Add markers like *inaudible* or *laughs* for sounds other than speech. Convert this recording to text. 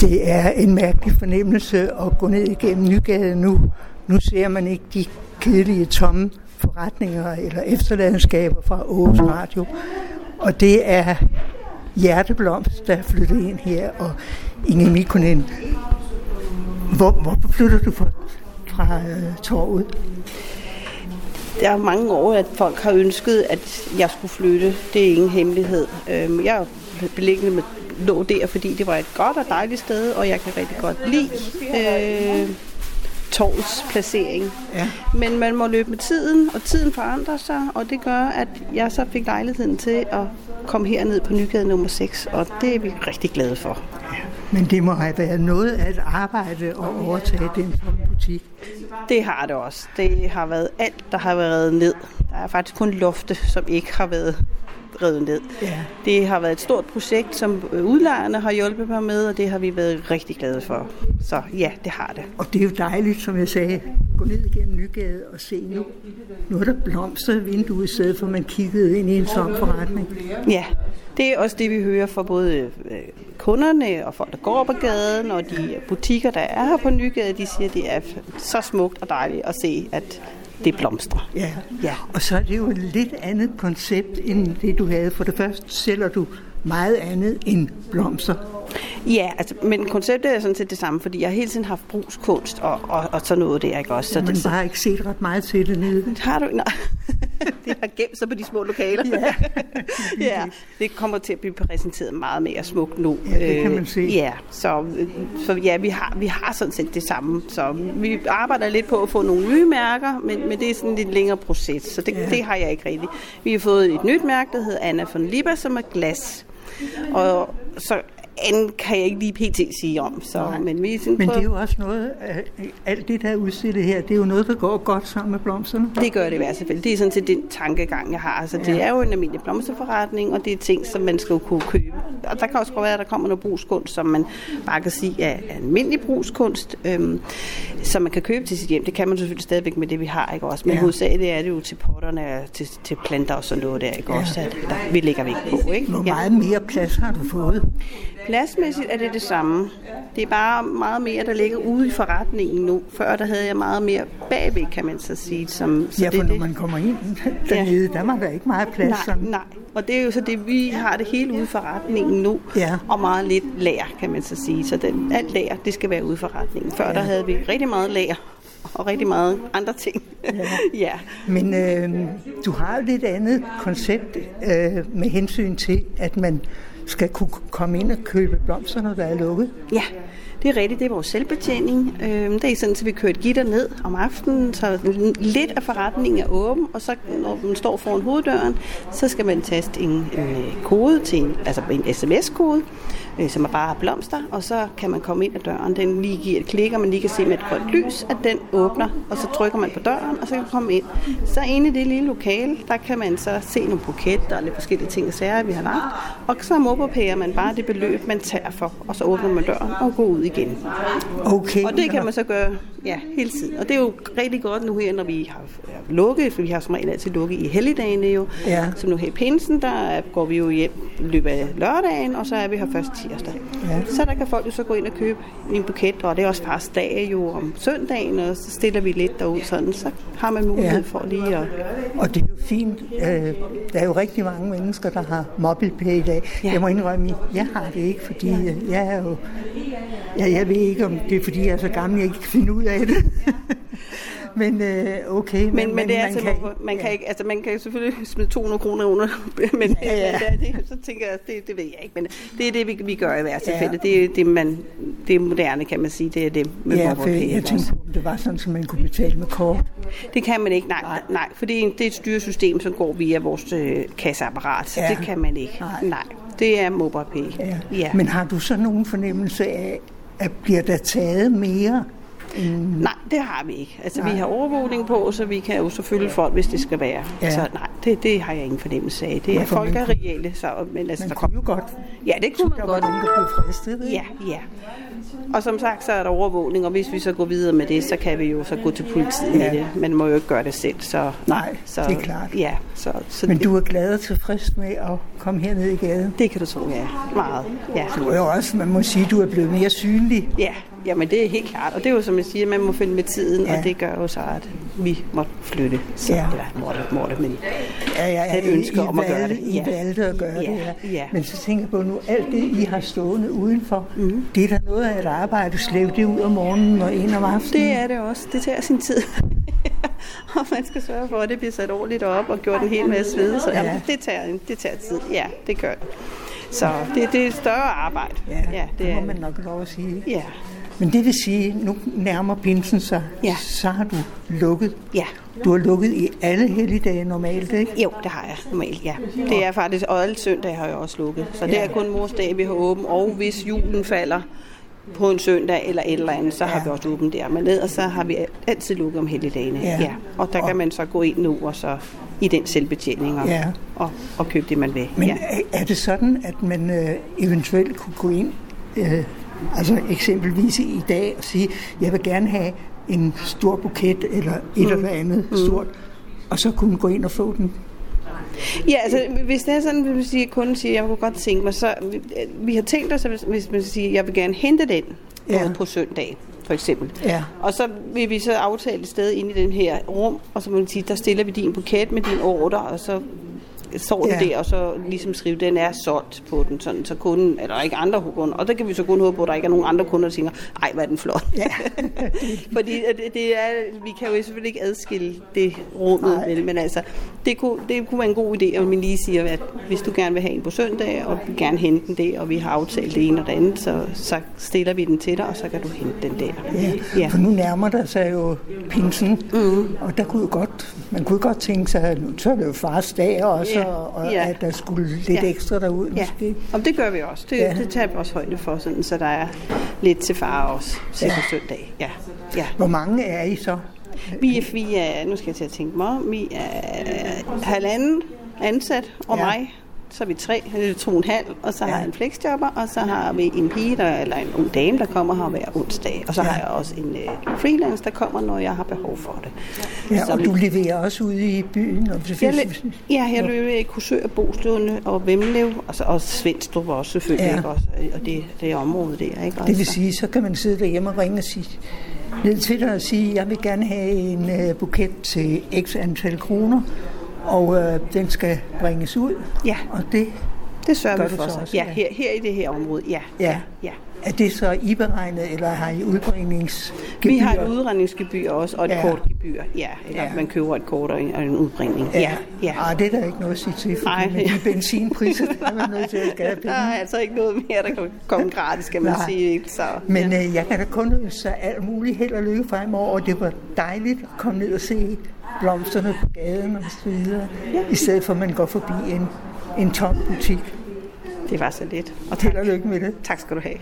Det er en mærkelig fornemmelse at gå ned igennem Nygade nu. Nu ser man ikke de kedelige tomme forretninger eller efterladenskaber fra Aarhus Radio. Og det er Hjerteblomst, der er flyttet ind her, og Inge Mikkonen. Hvor, hvor flytter du fra, fra uh, torvet? Der er mange år, at folk har ønsket, at jeg skulle flytte. Det er ingen hemmelighed. Øhm, jeg er beliggende med lå der, fordi det var et godt og dejligt sted, og jeg kan rigtig godt lide øh, torvets placering. Ja. Men man må løbe med tiden, og tiden forandrer sig, og det gør, at jeg så fik lejligheden til at komme herned på Nygade nummer 6, og det er vi rigtig glade for. Ja. Men det må have været noget af et arbejde at overtage den butik. Det har det også. Det har været alt, der har været ned. Der er faktisk kun lofte, som ikke har været revet ned. Ja. Det har været et stort projekt, som udlejerne har hjulpet mig med, og det har vi været rigtig glade for. Så ja, det har det. Og det er jo dejligt, som jeg sagde, gå ned igennem Nygade og se nu. Nu er der blomster i vinduet, i stedet for man kiggede ind i en tom forretning. Ja, det er også det, vi hører fra både øh, kunderne og folk, der går på gaden, og de butikker, der er her på Nygade, de siger, at det er så smukt og dejligt at se, at det blomstrer. Ja. ja, og så er det jo et lidt andet koncept end det, du havde. For det første sælger du meget andet end blomster. Ja, altså, men konceptet er sådan set det samme, fordi jeg har hele tiden haft brugskunst og, og, og sådan noget der, ikke også? Så men det, bare ikke set ret meget til det nede. Har du? Nej. *laughs* det har gemt sig på de små lokaler. Ja. *laughs* ja, det kommer til at blive præsenteret meget mere smukt nu. Ja, det kan man se. Ja, så, så ja, vi har, vi har sådan set det samme. Så vi arbejder lidt på at få nogle nye mærker, men, men det er sådan en lidt længere proces, så det, ja. det har jeg ikke rigtig. Vi har fået et nyt mærke, der hedder Anna von Liba, som er glas. Og så andet kan jeg ikke lige pt. sige om. Så, men, vi er men det er jo også noget, alt det der er udstillet her, det er jo noget, der går godt sammen med blomsterne. Det gør det i hvert fald. Det er sådan set den tankegang, jeg har. Altså, det ja. er jo en almindelig blomsterforretning, og det er ting, som man skal kunne købe. Og der kan også godt være, at der kommer noget brugskunst, som man bare kan sige er almindelig brugskunst, øhm, som man kan købe til sit hjem. Det kan man selvfølgelig stadigvæk med det, vi har. Ikke også? Men ja. hovedsageligt er det jo til potterne, til, til planter og sådan noget der. Ikke? Ja. Også, at der, vi lægger væk på. Ikke? Hvor meget ja. mere plads har du fået? Pladsmæssigt er det det samme. Det er bare meget mere, der ligger ude i forretningen nu. Før der havde jeg meget mere bagved, kan man så sige. Som, så ja, for det, når man kommer ind dernede, ja. der var der ikke meget plads. Nej, sådan. nej. Og det er jo så det, vi har det hele ude i forretningen nu. Ja. Og meget lidt lager, kan man så sige. Så den, alt lager, det skal være ude i forretningen. Før ja. der havde vi rigtig meget lager og rigtig meget andre ting. Ja. *laughs* ja. Men øh, du har jo lidt andet koncept øh, med hensyn til, at man skal kunne komme ind og købe blomster, når der er lukket? Ja, det er rigtigt. Det er vores selvbetjening. Øh, det er sådan, at vi kører et gitter ned om aftenen, så lidt af forretningen er åben, og så når man står foran hoveddøren, så skal man taste en, en kode til en, altså en sms-kode, øh, som er bare blomster, og så kan man komme ind ad døren. Den lige giver et klik, og man lige kan se med et grønt lys, at den åbner, og så trykker man på døren, og så kan man komme ind. Så inde i det lille lokale, der kan man så se nogle buketter og lidt forskellige ting og sager, vi har lagt, og så mobopærer man bare det beløb, man tager for, og så åbner man døren og går ud igen. Okay. Og det kan man så gøre ja, hele tiden. Og det er jo rigtig godt nu her, når vi har lukket, for vi har som regel altid lukket i helligdagene jo. Ja. Som nu her i Pinsen, der går vi jo hjem i løbet af lørdagen, og så er vi her først tirsdag. Ja. Så der kan folk jo så gå ind og købe en buket, og det er også fars dag jo om søndagen, og så stiller vi lidt derud sådan, så har man mulighed ja. for lige at... Og det er jo fint. Øh, der er jo rigtig mange mennesker, der har MobilePay i dag. Ja. Jeg må indrømme, jeg har det ikke, fordi jeg er jo... Jeg, jeg ved ikke, om det er, fordi jeg er så gammel, jeg ikke kan finde ud af det. *laughs* men øh, okay. Men, men, men det er man, altså, kan, man, ja. kan ikke, altså man kan selvfølgelig smide 200 kroner under, *laughs* men, ja, ja. men det, så tænker jeg, det, det ved jeg ikke, men det er det, vi, vi gør i hvert tilfælde. Ja. Det er det, man, det er moderne, kan man sige, det er det med Ja, for jeg tænkte på, det var sådan, at man kunne betale med kort. Det kan man ikke, nej, nej, nej for det er, det er et styresystem, som går via vores øh, kasseapparat, ja. det kan man ikke. Nej. nej. Det er MobilePay. Ja. ja. Men har du så nogen fornemmelse af, at bliver der taget mere En... Nej, det har vi ikke. Altså, Nej. vi har overvågning på, så vi kan jo så følge folk, hvis det skal være. Ja. Så nej, det, det har jeg ingen fornemmelse af. Det er folk er reelle, så, men altså, Man der kunne jo godt. Ja, det kunne man Der godt. var nogen, der fristet. ikke? Ja, ja. Og som sagt, så er der overvågning, og hvis vi så går videre med det, så kan vi jo så gå til politiet Ja. med det. Man må jo ikke gøre det selv, så... Nej, så, det er klart. Ja, så, så Men det, du er glad og tilfreds med at komme herned i gaden? det kan du tro, ja. Meget, ja. Du er jo også, man må sige, du er blevet mere synlig. Ja, jamen det er helt klart. Og det er jo som jeg siger, man må finde med tiden, Ja. og det gør jo så, at vi må flytte. Så Ja. ja. måtte, måtte, men Ja, ja, ja, Det er et ønske I, om at gøre det. I Ja. valgte at gøre Ja, det her. ja. Men så tænker jeg på nu, alt det, I har stående udenfor, mm. det er da noget af et arbejde. Slæv det ud om morgenen og ind om aftenen. det er det også. Det tager sin tid. *laughs* og man skal sørge for, at det bliver sat ordentligt op og gjort en hel masse ved. Så Ja. jamen, det, tager, det tager tid. Ja, det gør det. Så det, det er et større arbejde. Ja, ja det, det må er, man nok lov at sige. Ja, Men det vil sige, nu nærmer pinsen sig, Ja. så har du lukket. ja. Du har lukket i alle helligdage normalt, ikke? Jo, det har jeg normalt, ja. Det er faktisk, og alle søndage har jeg også lukket. Så det er kun mors dag, vi har åben, og hvis julen falder på en søndag eller et eller andet, så har Ja. vi også åbent der. Men ellers så har vi altid lukket om helligdagene. Ja. Ja. Og der kan man så gå ind nu og så i den selvbetjening og, Ja. og, og købe det, man vil. Men ja. er, er det sådan, at man øh, eventuelt kunne gå ind, øh, altså eksempelvis i dag, og sige, jeg vil gerne have en stor buket eller et mm. eller andet mm. stort, og så kunne gå ind og få den? Ja, altså hvis det er sådan, hvis sige, at kunden siger, jeg kunne godt tænke mig, så vi, vi har tænkt os, at hvis, man siger, jeg vil gerne hente den ja. på søndag, for eksempel. Ja. Og så vil vi så aftale et sted inde i den her rum, og så må man sige, der stiller vi din buket med din ordre, og så står Ja. der, og så ligesom skrive, den er solgt på den, sådan, så kunden, eller ikke andre kunder, og der kan vi så kun håbe på, at der ikke er nogen andre kunder, der tænker, ej, hvor er den flot. Ja. *laughs* Fordi det, det er, vi kan jo selvfølgelig ikke adskille det rummet, vel, men altså, det kunne, det kunne være en god idé, at man lige siger, at hvis du gerne vil have en på søndag, og vil gerne hente den der, og vi har aftalt det ene og det andet, så, så stiller vi den til dig, og så kan du hente den der. Ja, ja. for nu nærmer der sig jo pinsen, mm. og der kunne jo godt, man kunne godt tænke sig, at nu så er det jo fars dag også, Ja, og ja. at der skulle lidt Ja. ekstra derud Ja, måske. og det gør vi også. Det, Ja. ja. det tager vi også højde for, sådan, så der er lidt til far også til Ja. ja. søndag. Ja. ja. Hvor mange er I så? Vi er, vi er, nu skal jeg til at tænke mig om, vi er halvanden ansat, og Ja. ja. mig, så er vi tre, eller to og en halv, og så Ja. har jeg en flexjobber, og så har vi en pige, der, eller en ung dame, der kommer her hver onsdag, og så Ja. har jeg også en uh, freelance, der kommer, når jeg har behov for det. Ja, Så og du leverer også ude i byen? Og jeg, ja, jeg løber i Kursør, Boslunde og Vemmelev, og, så, og Svendstrup også selvfølgelig, Ja. ikke også, og det, det området der, ikke Det vil også? sige, så kan man sidde derhjemme og ringe og sige, ned til dig og sige, jeg vil gerne have en øh, buket til x antal kroner, og øh, den skal bringes ud. Ja. Og det, Det sørger vi for så også, Ja, ja. her, her i det her område, ja. Ja. ja. er det så I beregnet, eller har I udbringningsgebyr? Vi har et udredningsgebyr også, og et Ja. kortgebyr. Ja, eller Ja. man køber et kort og en, og en udbringning. Ja. Ja, ja. Ah, det er der ikke noget at sige til, for med de benzinpriser, der er man nødt til at *laughs* Der penge. er altså ikke noget mere, der kan komme gratis, kan man Nej. sige. ikke? Så, Men ja. øh, jeg kan da kun ønske alt muligt held og lykke fremover, og det var dejligt at komme ned og se blomsterne på gaden og så videre, ja. i stedet for at man går forbi en, en tom butik. det var så lidt. Og Held og lykke med det. tak skal du have.